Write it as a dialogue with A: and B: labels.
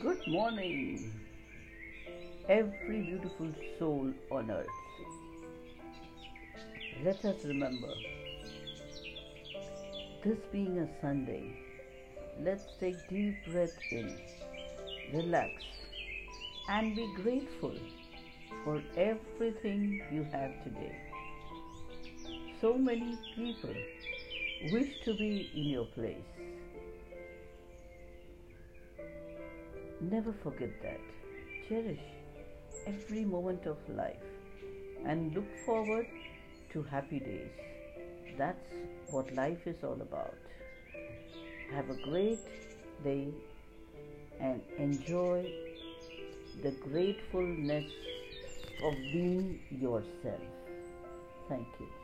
A: Good morning, every beautiful soul on earth. Let us remember, this being a Sunday, let's take deep breath in, relax, and be grateful for everything you have today. So many people wish to be in your place. Never forget that. Cherish every moment of life and look forward to happy days. That's what life is all about. Have a great day and enjoy the gratefulness of being yourself. Thank you.